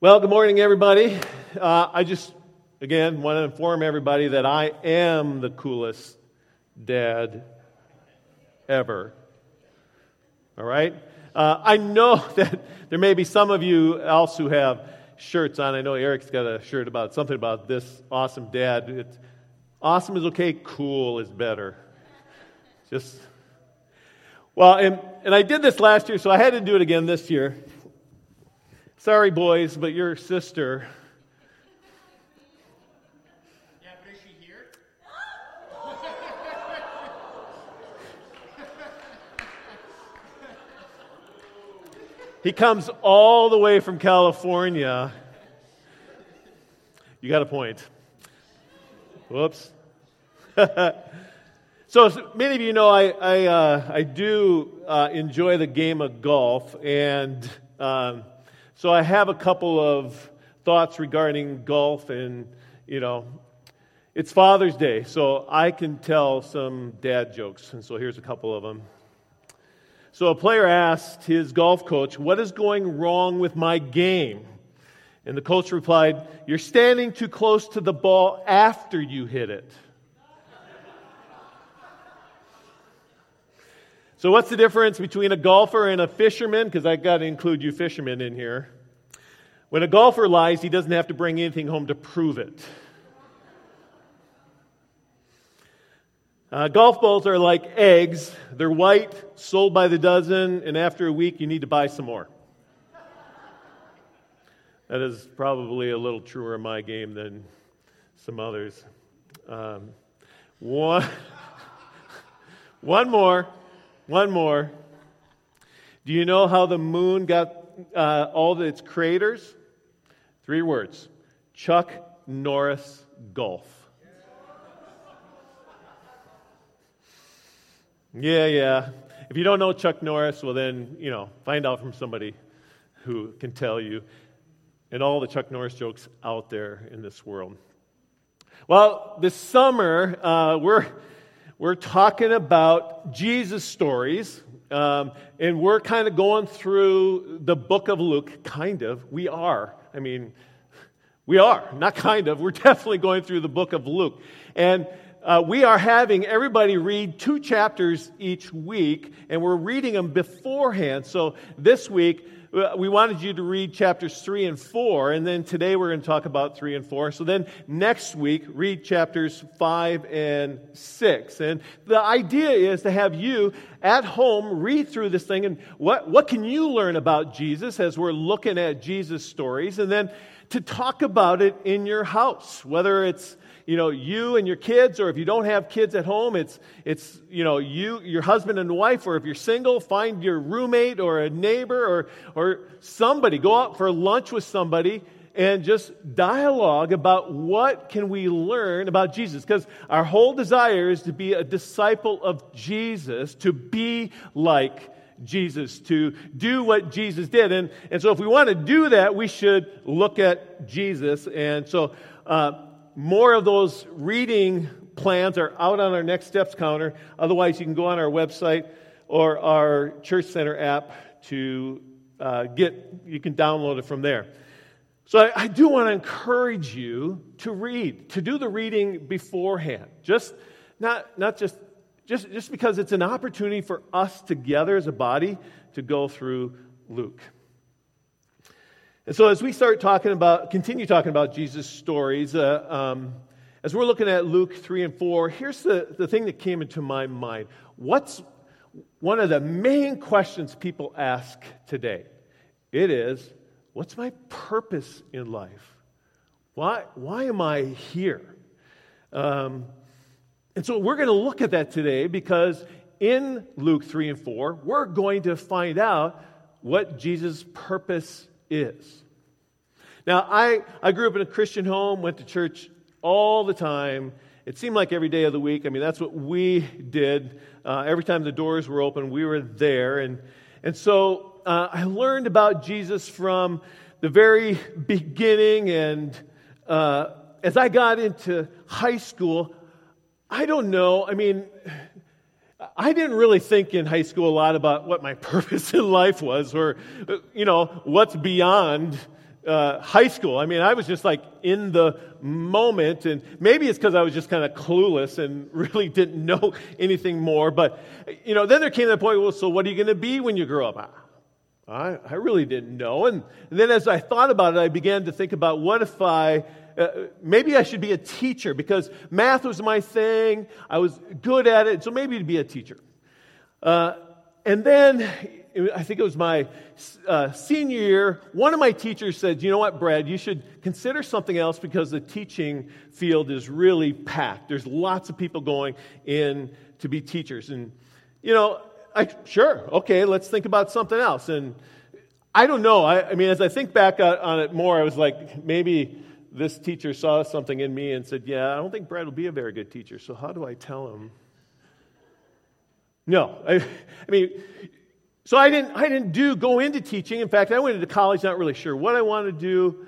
Well, good morning, everybody. Uh, I just, again, want to inform everybody that I am the coolest dad ever. All right? Uh, I know that there may be some of you else who have shirts on. I know Eric's got a shirt about something about this awesome dad. It's, awesome is okay, cool is better. Just, well, and, and I did this last year, so I had to do it again this year. Sorry, boys, but your sister. Yeah, but is she here? He comes all the way from California. You got a point. Whoops. so, many of you know, I, I, uh, I do uh, enjoy the game of golf, and um, so I have a couple of thoughts regarding golf, and you know, it's Father's Day, so I can tell some dad jokes, and so here's a couple of them. So a player asked his golf coach, What is going wrong with my game? And the coach replied, You're standing too close to the ball after you hit it. So, what's the difference between a golfer and a fisherman? Because I've got to include you fishermen in here. When a golfer lies, he doesn't have to bring anything home to prove it. Uh, golf balls are like eggs. They're white, sold by the dozen, and after a week, you need to buy some more. That is probably a little truer in my game than some others. Um, one, one more. One more. Do you know how the moon got uh, all its craters? Three words Chuck Norris Golf. Yeah, yeah. If you don't know Chuck Norris, well, then, you know, find out from somebody who can tell you. And all the Chuck Norris jokes out there in this world. Well, this summer, uh, we're we're talking about Jesus stories, um, and we're kind of going through the book of Luke. Kind of. We are. I mean, we are. Not kind of. We're definitely going through the book of Luke. And uh, we are having everybody read two chapters each week, and we're reading them beforehand. So this week, we wanted you to read chapters 3 and 4, and then today we're going to talk about 3 and 4. So then next week, read chapters 5 and 6. And the idea is to have you at home read through this thing and what, what can you learn about Jesus as we're looking at Jesus stories, and then to talk about it in your house, whether it's you know, you and your kids, or if you don't have kids at home, it's, it's, you know, you, your husband and wife, or if you're single, find your roommate or a neighbor or, or somebody. Go out for lunch with somebody and just dialogue about what can we learn about Jesus. Because our whole desire is to be a disciple of Jesus, to be like Jesus, to do what Jesus did. And, and so if we want to do that, we should look at Jesus. And so, uh, more of those reading plans are out on our next steps counter. Otherwise, you can go on our website or our Church Center app to uh, get, you can download it from there. So I, I do want to encourage you to read, to do the reading beforehand. Just not, not just, just, just because it's an opportunity for us together as a body to go through Luke. And so, as we start talking about, continue talking about Jesus' stories, uh, um, as we're looking at Luke 3 and 4, here's the, the thing that came into my mind. What's one of the main questions people ask today? It is, what's my purpose in life? Why, why am I here? Um, and so, we're going to look at that today because in Luke 3 and 4, we're going to find out what Jesus' purpose is. Now, I, I grew up in a Christian home, went to church all the time. It seemed like every day of the week. I mean, that's what we did. Uh, every time the doors were open, we were there. And, and so uh, I learned about Jesus from the very beginning. And uh, as I got into high school, I don't know. I mean, I didn't really think in high school a lot about what my purpose in life was or, you know, what's beyond uh, high school. I mean, I was just like in the moment, and maybe it's because I was just kind of clueless and really didn't know anything more. But, you know, then there came that point, well, so what are you going to be when you grow up? I, I really didn't know. And, and then as I thought about it, I began to think about what if I, uh, maybe I should be a teacher because math was my thing. I was good at it, so maybe to be a teacher. Uh, and then I think it was my uh, senior year, one of my teachers said, You know what, Brad, you should consider something else because the teaching field is really packed. There's lots of people going in to be teachers. And, you know, I, sure, okay, let's think about something else. And I don't know. I, I mean, as I think back on it more, I was like, maybe this teacher saw something in me and said, Yeah, I don't think Brad will be a very good teacher. So how do I tell him? No. I, I mean, so I didn't, I didn't do go into teaching. In fact, I went into college not really sure what I wanted to do.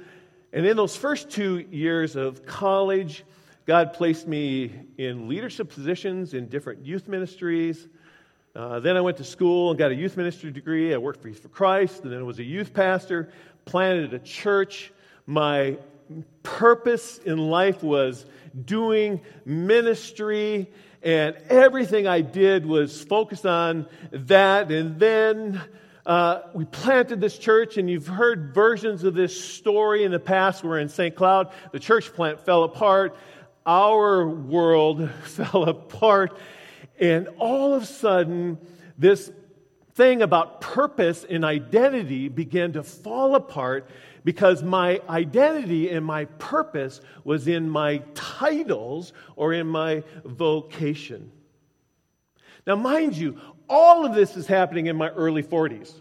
And in those first two years of college, God placed me in leadership positions in different youth ministries. Uh, then I went to school and got a youth ministry degree. I worked for, for Christ, and then I was a youth pastor, planted a church. My purpose in life was doing ministry and everything I did was focused on that. And then uh, we planted this church, and you've heard versions of this story in the past. We're in St. Cloud. The church plant fell apart. Our world fell apart. And all of a sudden, this thing about purpose and identity began to fall apart because my identity and my purpose was in my titles or in my vocation. Now, mind you, all of this is happening in my early 40s.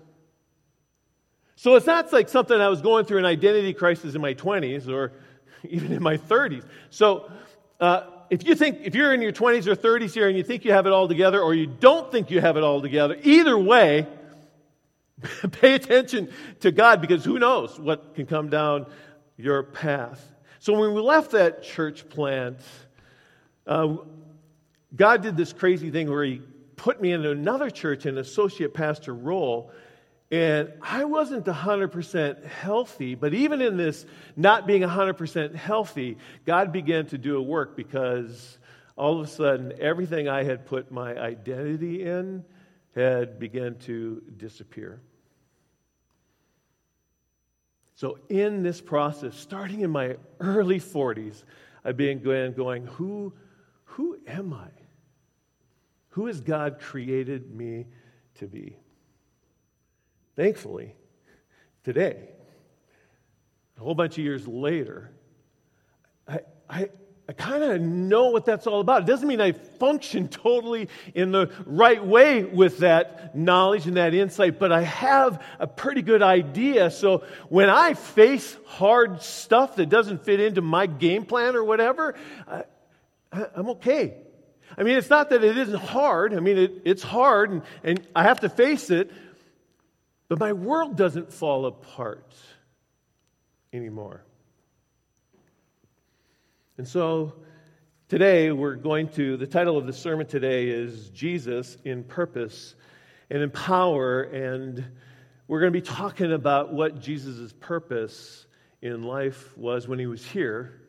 So it's not like something I was going through an identity crisis in my 20s or even in my 30s. So uh, if you think, if you're in your 20s or 30s here and you think you have it all together or you don't think you have it all together, either way, Pay attention to God because who knows what can come down your path. So when we left that church plant, uh, God did this crazy thing where He put me into another church in an associate pastor role. And I wasn't 100% healthy, but even in this not being 100% healthy, God began to do a work because all of a sudden everything I had put my identity in had begun to disappear. So, in this process, starting in my early 40s, I began going, who, who am I? Who has God created me to be? Thankfully, today, a whole bunch of years later, I, I, I kind of know what that's all about. It doesn't mean I function totally in the right way with that knowledge and that insight, but I have a pretty good idea. So when I face hard stuff that doesn't fit into my game plan or whatever, I, am okay. I mean, it's not that it isn't hard. I mean, it, it's hard and, and I have to face it, but my world doesn't fall apart anymore. And so today we're going to, the title of the sermon today is Jesus in Purpose and in Power. And we're going to be talking about what Jesus' purpose in life was when he was here.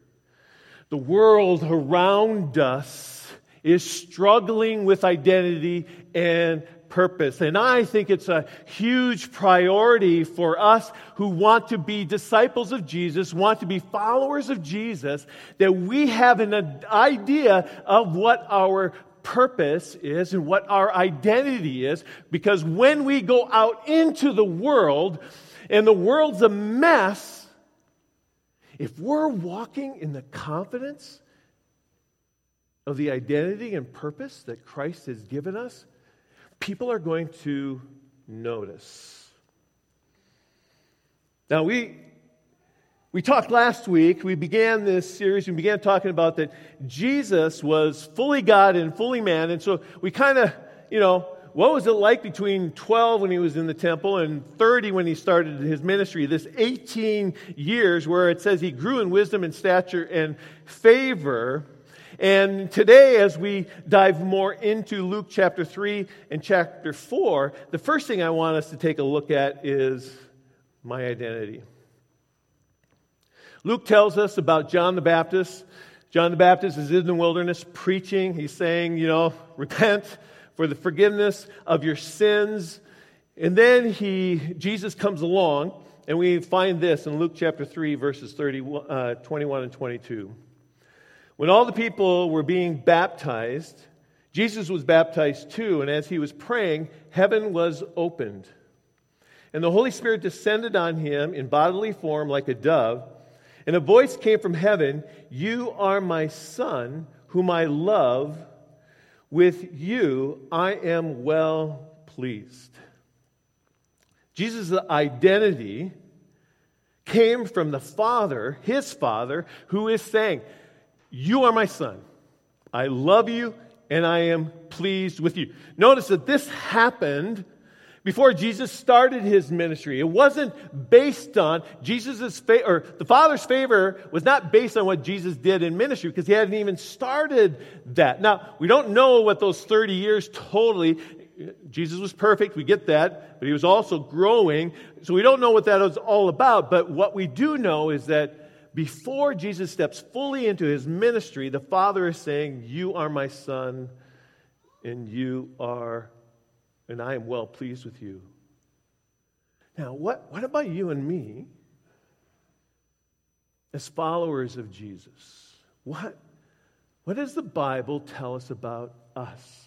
The world around us is struggling with identity and purpose. And I think it's a huge priority for us who want to be disciples of Jesus, want to be followers of Jesus, that we have an idea of what our purpose is and what our identity is. Because when we go out into the world and the world's a mess, if we're walking in the confidence of the identity and purpose that Christ has given us, people are going to notice. Now, we, we talked last week, we began this series, we began talking about that Jesus was fully God and fully man. And so we kind of, you know, what was it like between 12 when he was in the temple and 30 when he started his ministry? This 18 years where it says he grew in wisdom and stature and favor. And today, as we dive more into Luke chapter 3 and chapter 4, the first thing I want us to take a look at is my identity. Luke tells us about John the Baptist. John the Baptist is in the wilderness preaching. He's saying, you know, repent for the forgiveness of your sins. And then he, Jesus comes along, and we find this in Luke chapter 3, verses 30, uh, 21 and 22. When all the people were being baptized, Jesus was baptized too, and as he was praying, heaven was opened. And the Holy Spirit descended on him in bodily form like a dove. And a voice came from heaven You are my Son, whom I love. With you I am well pleased. Jesus' identity came from the Father, his Father, who is saying, you are my son. I love you and I am pleased with you. Notice that this happened before Jesus started his ministry. It wasn't based on Jesus's favor, or the Father's favor was not based on what Jesus did in ministry because he hadn't even started that. Now, we don't know what those 30 years totally, Jesus was perfect, we get that, but he was also growing. So we don't know what that was all about, but what we do know is that before Jesus steps fully into his ministry, the Father is saying, You are my Son, and you are, and I am well pleased with you. Now, what, what about you and me as followers of Jesus? What, what does the Bible tell us about us?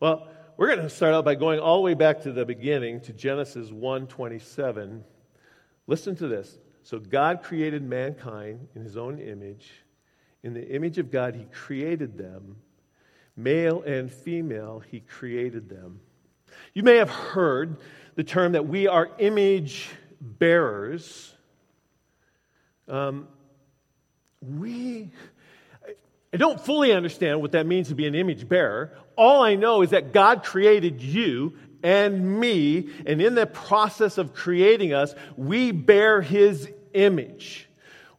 Well, we're going to start out by going all the way back to the beginning to Genesis 1:27. Listen to this. So God created mankind in his own image. In the image of God, he created them. Male and female, he created them. You may have heard the term that we are image bearers. Um, we, I don't fully understand what that means to be an image bearer. All I know is that God created you and me, and in the process of creating us, we bear his image.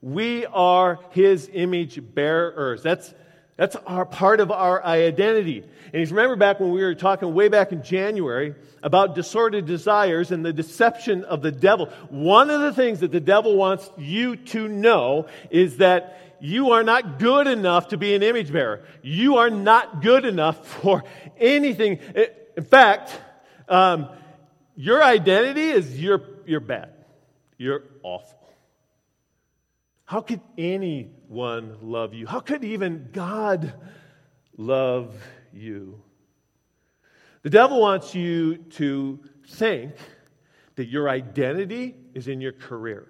We are his image bearers. That's, that's our part of our identity. And if you remember back when we were talking way back in January about disordered desires and the deception of the devil, one of the things that the devil wants you to know is that you are not good enough to be an image bearer. You are not good enough for anything. In fact, um, your identity is you're, you're bad. You're awful. How could anyone love you? How could even God love you? The devil wants you to think that your identity is in your career.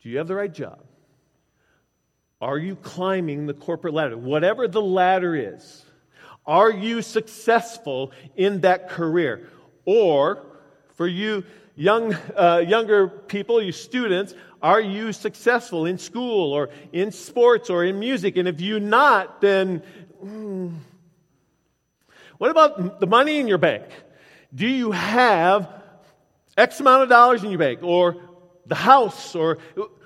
Do you have the right job? Are you climbing the corporate ladder? Whatever the ladder is, are you successful in that career? Or, for you young, uh, younger people, you students, are you successful in school or in sports or in music? And if you're not, then mm, what about the money in your bank? Do you have X amount of dollars in your bank or the house or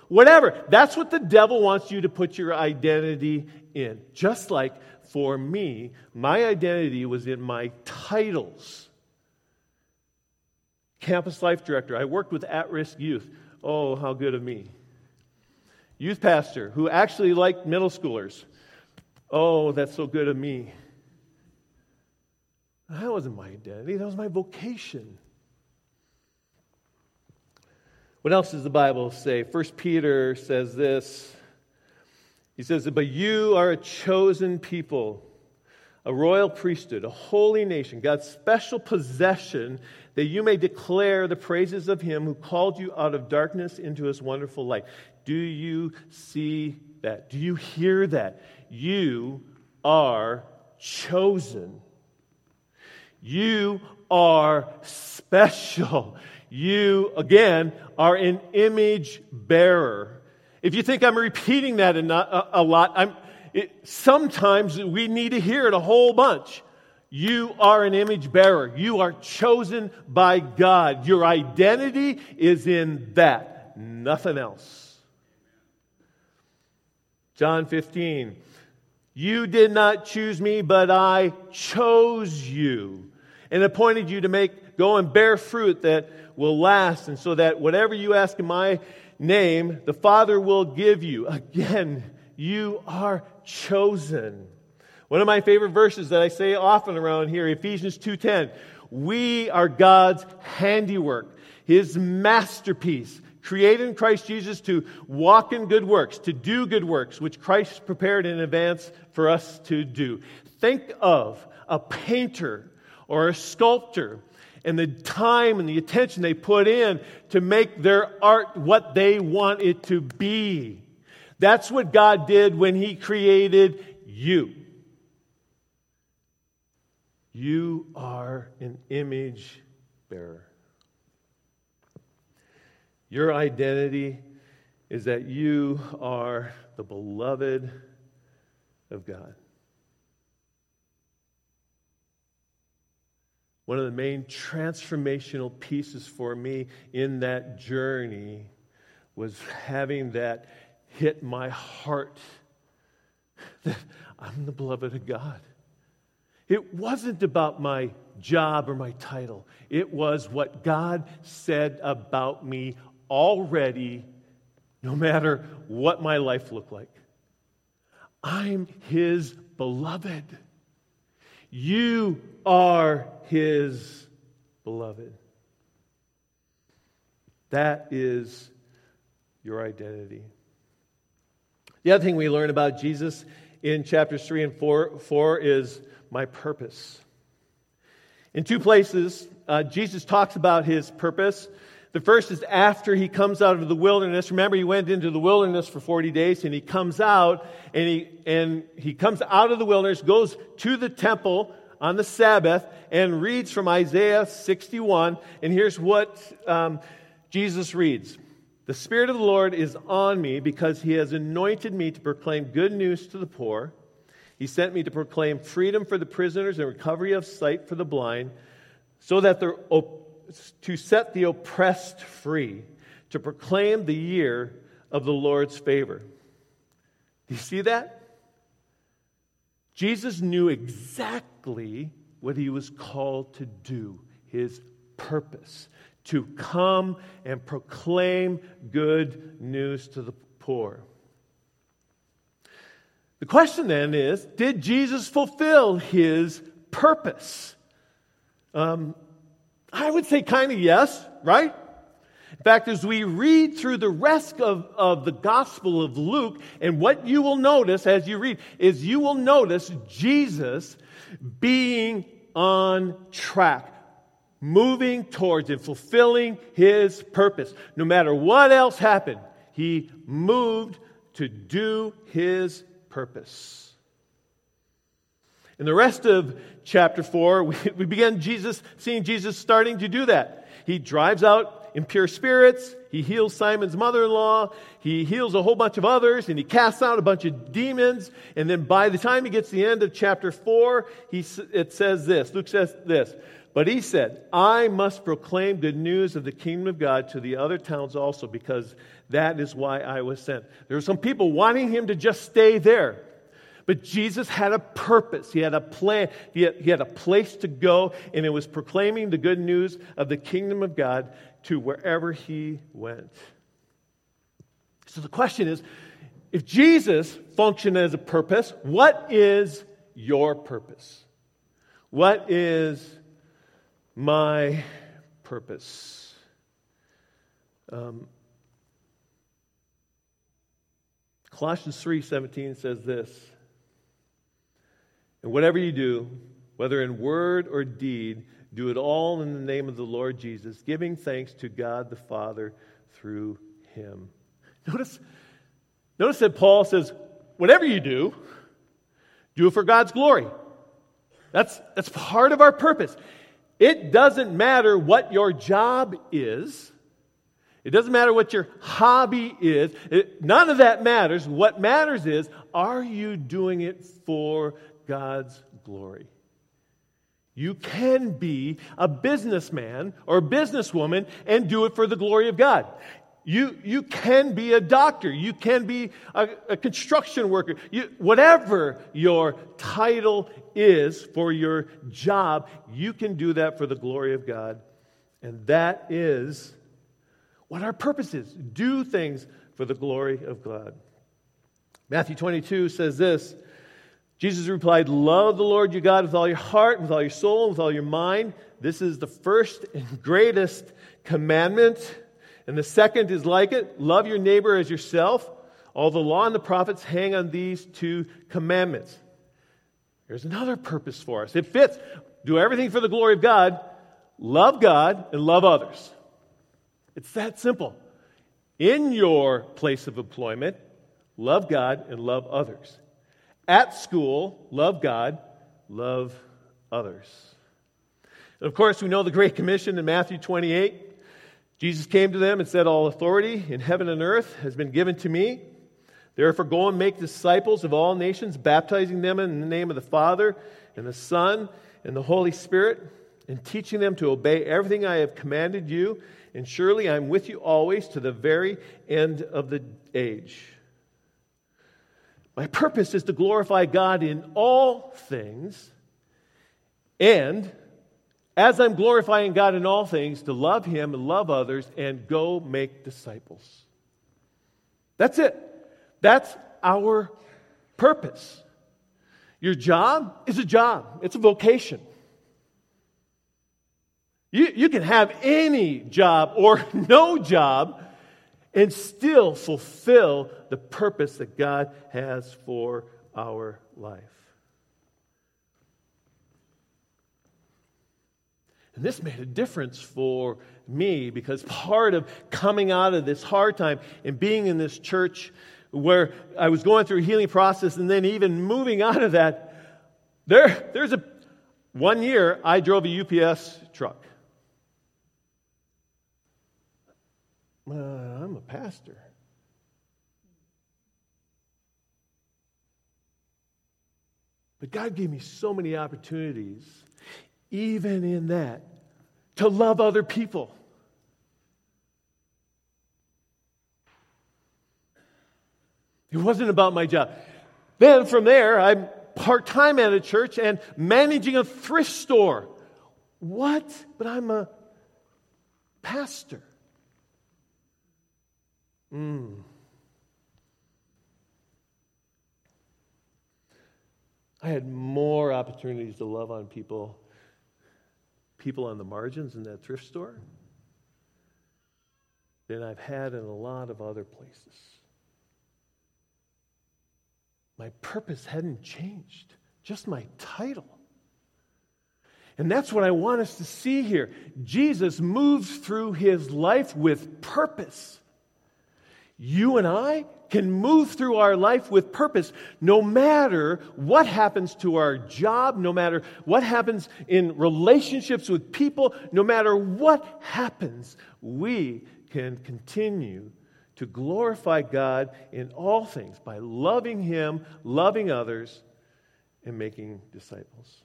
whatever? That's what the devil wants you to put your identity in. Just like for me, my identity was in my titles. Campus life director. I worked with at risk youth. Oh, how good of me. Youth pastor who actually liked middle schoolers. Oh, that's so good of me. That wasn't my identity, that was my vocation. What else does the Bible say? First Peter says this he says, But you are a chosen people, a royal priesthood, a holy nation, God's special possession, that you may declare the praises of him who called you out of darkness into his wonderful light. Do you see that? Do you hear that? You are chosen. You are special. You, again, are an image bearer. If you think I'm repeating that a, lot, it, sometimes we need to hear it a whole bunch. You are an image bearer. You are chosen by God. Your identity is in that, nothing else. John 15. You did not choose me, but I chose you and appointed you to make go and bear fruit that will last, and so that whatever you ask in my name, the Father will give you. Again, you are chosen. One of my favorite verses that I say often around here, Ephesians 2:10. We are God's handiwork, his masterpiece, created in Christ Jesus to walk in good works, to do good works, which Christ prepared in advance for us to do. Think of a painter or a sculptor and the time and the attention they put in to make their art what they want it to be. That's what God did when He created you. You are an image bearer. Your identity is that you are the beloved of God. One of the main transformational pieces for me in that journey was having that hit my heart that I'm the beloved of God. It wasn't about my job or my title, it was what God said about me already, no matter what my life looked like. I'm His beloved. You are His beloved. That is your identity. The other thing we learn about Jesus in chapters 3 and 4, 4 is my purpose. In two places, uh, Jesus talks about his purpose. The first is after he comes out of the wilderness. Remember, he went into the wilderness for 40 days and he comes out and he, and he comes out of the wilderness, goes to the temple on the Sabbath and reads from Isaiah 61. And here's what um, Jesus reads the Spirit of the Lord is on me because he has anointed me to proclaim good news to the poor. He sent me to proclaim freedom for the prisoners and recovery of sight for the blind, so that the, to set the oppressed free, to proclaim the year of the Lord's favor. Do you see that? Jesus knew exactly what he was called to do, his purpose to come and proclaim good news to the poor. The question then is Did Jesus fulfill his purpose? Um, I would say kind of yes, right? In fact, as we read through the rest of, of the Gospel of Luke, and what you will notice as you read is you will notice Jesus being on track moving towards and fulfilling his purpose. No matter what else happened, he moved to do his purpose. In the rest of chapter 4, we, we begin Jesus seeing Jesus starting to do that. He drives out impure spirits, he heals Simon's mother-in-law, he heals a whole bunch of others, and he casts out a bunch of demons. And then by the time he gets to the end of chapter 4, he, it says this, Luke says this, but he said, I must proclaim good news of the kingdom of God to the other towns also, because that is why I was sent. There were some people wanting him to just stay there. But Jesus had a purpose. He had a plan. He had, he had a place to go, and it was proclaiming the good news of the kingdom of God to wherever he went. So the question is if Jesus functioned as a purpose, what is your purpose? What is my purpose. Um, Colossians 3:17 says this. And whatever you do, whether in word or deed, do it all in the name of the Lord Jesus, giving thanks to God the Father through him. Notice, notice that Paul says, whatever you do, do it for God's glory. That's, that's part of our purpose. It doesn't matter what your job is. It doesn't matter what your hobby is. It, none of that matters. What matters is are you doing it for God's glory? You can be a businessman or businesswoman and do it for the glory of God. You, you can be a doctor. You can be a, a construction worker. You, whatever your title is for your job, you can do that for the glory of God And that is what our purpose is do things for the glory of God. Matthew 22 says this Jesus replied, Love the Lord your God with all your heart, with all your soul, with all your mind. This is the first and greatest commandment. And the second is like it love your neighbor as yourself. All the law and the prophets hang on these two commandments. There's another purpose for us. It fits. Do everything for the glory of God, love God, and love others. It's that simple. In your place of employment, love God and love others. At school, love God, love others. And of course, we know the Great Commission in Matthew 28. Jesus came to them and said, All authority in heaven and earth has been given to me. Therefore, go and make disciples of all nations, baptizing them in the name of the Father and the Son and the Holy Spirit, and teaching them to obey everything I have commanded you. And surely I'm with you always to the very end of the age. My purpose is to glorify God in all things, and as I'm glorifying God in all things, to love Him and love others and go make disciples. That's it. That's our purpose. Your job is a job, it's a vocation. You, you can have any job or no job and still fulfill the purpose that God has for our life. And this made a difference for me because part of coming out of this hard time and being in this church where I was going through a healing process and then even moving out of that, there, there's a one year I drove a UPS truck. Uh, A pastor. But God gave me so many opportunities, even in that, to love other people. It wasn't about my job. Then from there, I'm part time at a church and managing a thrift store. What? But I'm a pastor. Mm. I had more opportunities to love on people, people on the margins in that thrift store, than I've had in a lot of other places. My purpose hadn't changed, just my title. And that's what I want us to see here. Jesus moves through his life with purpose. You and I can move through our life with purpose no matter what happens to our job, no matter what happens in relationships with people, no matter what happens, we can continue to glorify God in all things by loving Him, loving others, and making disciples.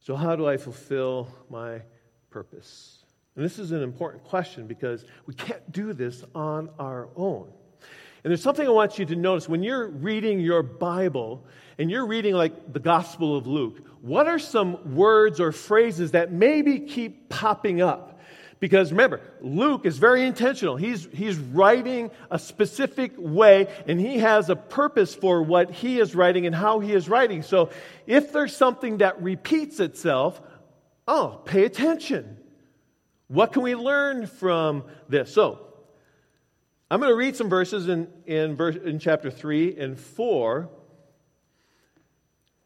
So, how do I fulfill my purpose? And this is an important question because we can't do this on our own. And there's something I want you to notice when you're reading your Bible and you're reading like the Gospel of Luke, what are some words or phrases that maybe keep popping up? Because remember, Luke is very intentional. He's, he's writing a specific way, and he has a purpose for what he is writing and how he is writing. So if there's something that repeats itself, oh, pay attention. What can we learn from this? So, I'm going to read some verses in, in, verse, in chapter 3 and 4.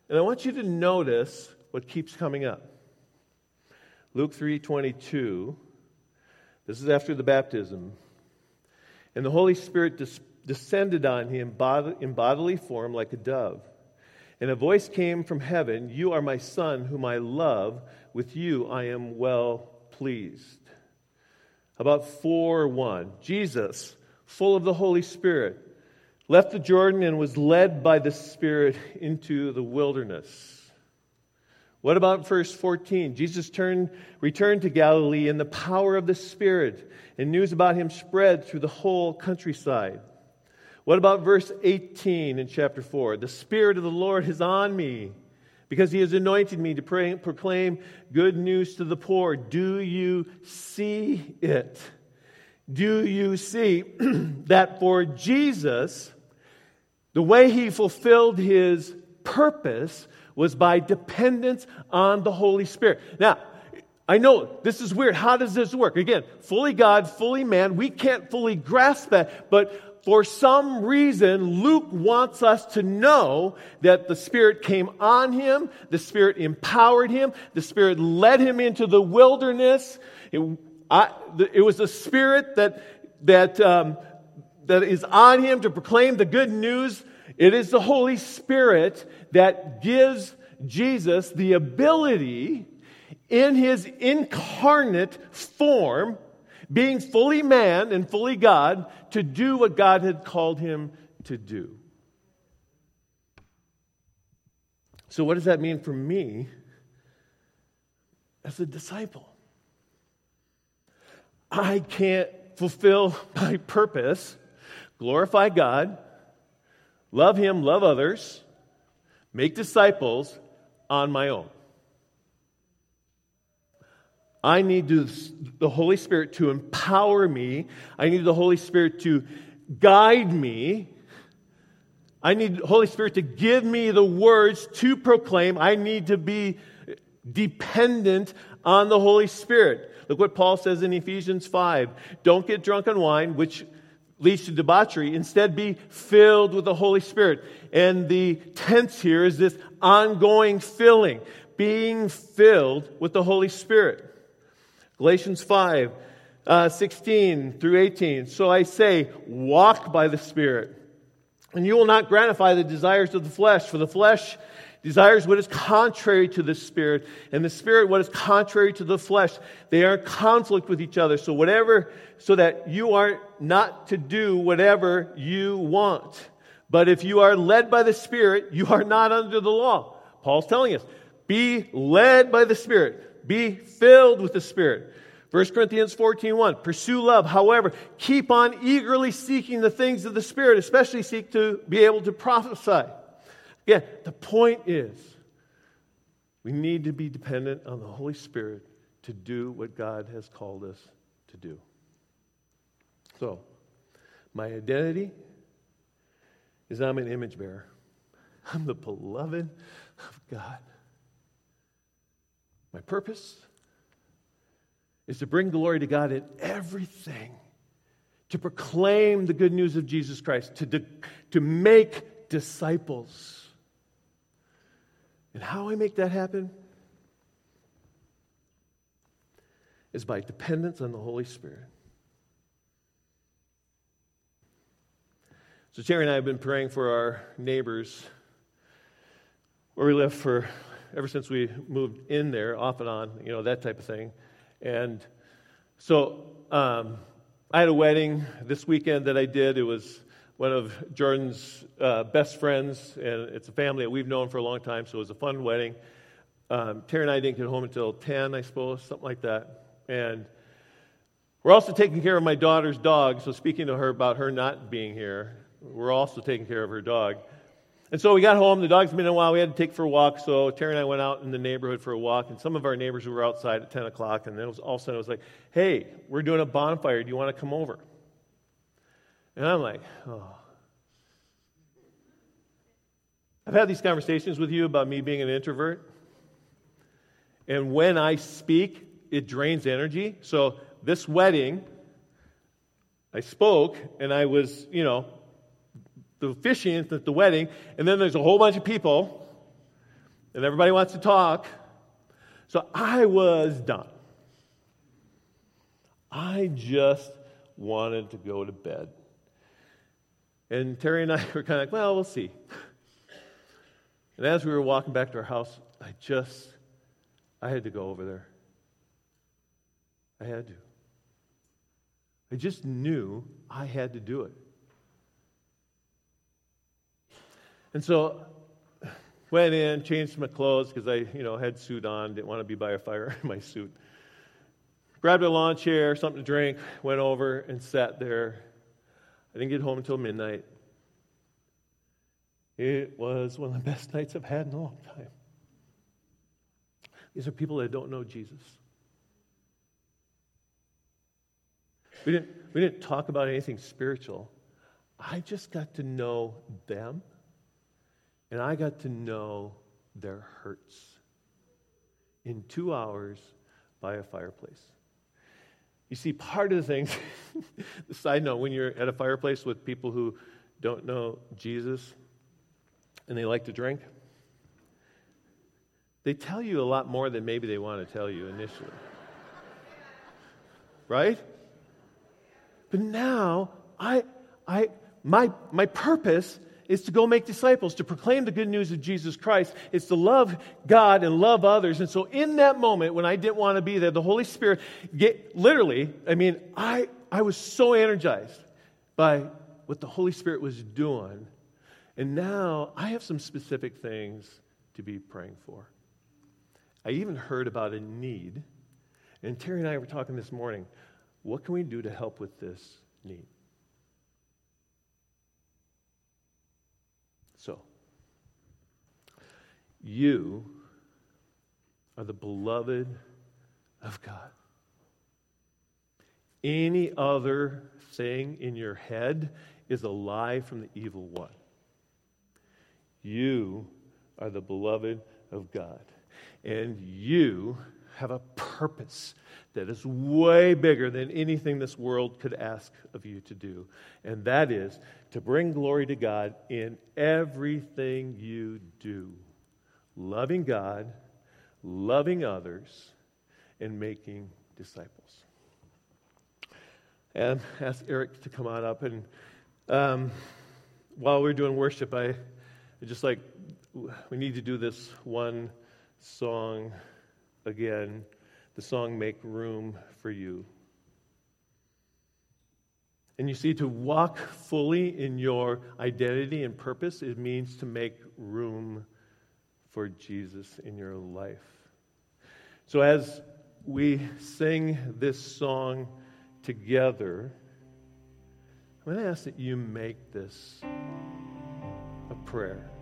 And I want you to notice what keeps coming up. Luke 3:22. This is after the baptism. And the Holy Spirit des- descended on him bod- in bodily form like a dove. And a voice came from heaven, "You are my son whom I love; with you I am well pleased. About 4 1. Jesus, full of the Holy Spirit, left the Jordan and was led by the Spirit into the wilderness. What about verse 14? Jesus turned, returned to Galilee in the power of the Spirit, and news about him spread through the whole countryside. What about verse 18 in chapter 4? The Spirit of the Lord is on me because he has anointed me to pray, proclaim good news to the poor. Do you see it? Do you see that for Jesus, the way he fulfilled his purpose was by dependence on the Holy Spirit? Now, I know this is weird. How does this work? Again, fully God, fully man. We can't fully grasp that, but for some reason, Luke wants us to know that the Spirit came on him, the Spirit empowered him, the Spirit led him into the wilderness. It, I, it was the Spirit that, that, um, that is on him to proclaim the good news. It is the Holy Spirit that gives Jesus the ability in his incarnate form, being fully man and fully God, to do what God had called him to do. So, what does that mean for me as a disciple? I can't fulfill my purpose, glorify God, love Him, love others, make disciples on my own. I need the Holy Spirit to empower me. I need the Holy Spirit to guide me. I need the Holy Spirit to give me the words to proclaim. I need to be dependent on the Holy Spirit. Look what Paul says in Ephesians 5. Don't get drunk on wine, which leads to debauchery. Instead, be filled with the Holy Spirit. And the tense here is this ongoing filling, being filled with the Holy Spirit. Galatians 5 uh, 16 through 18. So I say, walk by the Spirit, and you will not gratify the desires of the flesh, for the flesh desires what is contrary to the Spirit, and the Spirit what is contrary to the flesh. They are in conflict with each other. So whatever, so that you are not to do whatever you want. But if you are led by the Spirit, you are not under the law. Paul's telling us, be led by the Spirit. Be filled with the Spirit. 1 Corinthians 14 1. Pursue love. However, keep on eagerly seeking the things of the Spirit, especially seek to be able to prophesy. Again, the point is we need to be dependent on the Holy Spirit to do what God has called us to do. So, my identity is I'm an image bearer. I'm the beloved of God. My purpose is to bring glory to God in everything, to proclaim the good news of Jesus Christ, to, de- to make disciples. And how I make that happen is by dependence on the Holy Spirit. So, Terry and I have been praying for our neighbors where we live for ever since we moved in there, off and on, you know, that type of thing. And so um, I had a wedding this weekend that I did. It was one of Jordan's uh, best friends, and it's a family that we've known for a long time, so it was a fun wedding. Um, Terry and I didn't get home until 10, I suppose, something like that. And we're also taking care of my daughter's dog, so speaking to her about her not being here, we're also taking care of her dog. And so we got home. The dog's been in a while. We had to take for a walk. So Terry and I went out in the neighborhood for a walk. And some of our neighbors were outside at 10 o'clock. And then it was, all of a sudden it was like, hey, we're doing a bonfire. Do you want to come over? And I'm like, oh. I've had these conversations with you about me being an introvert. And when I speak, it drains energy. So this wedding, I spoke and I was, you know, the officiant at the wedding, and then there's a whole bunch of people, and everybody wants to talk. So I was done. I just wanted to go to bed. And Terry and I were kind of like, well, we'll see. And as we were walking back to our house, I just, I had to go over there. I had to. I just knew I had to do it. And so went in, changed my clothes because I, you know, had suit on, didn't want to be by a fire in my suit. Grabbed a lawn chair, something to drink, went over and sat there. I didn't get home until midnight. It was one of the best nights I've had in a long time. These are people that don't know Jesus. We didn't, we didn't talk about anything spiritual. I just got to know them, and I got to know their hurts in two hours by a fireplace. You see, part of the things, the side note, when you're at a fireplace with people who don't know Jesus and they like to drink, they tell you a lot more than maybe they want to tell you initially. right? But now, I, I, my, my purpose is to go make disciples, to proclaim the good news of Jesus Christ. It's to love God and love others. And so, in that moment when I didn't want to be there, the Holy Spirit, get, literally, I mean, I, I was so energized by what the Holy Spirit was doing. And now I have some specific things to be praying for. I even heard about a need. And Terry and I were talking this morning. What can we do to help with this need? So, you are the beloved of God. Any other thing in your head is a lie from the evil one. You are the beloved of God. And you have a purpose that is way bigger than anything this world could ask of you to do. And that is to bring glory to God in everything you do. Loving God, loving others, and making disciples. And ask Eric to come on up. And um, while we're doing worship, I just like, we need to do this one song again the song Make Room for You. And you see, to walk fully in your identity and purpose, it means to make room for Jesus in your life. So, as we sing this song together, I'm going to ask that you make this a prayer.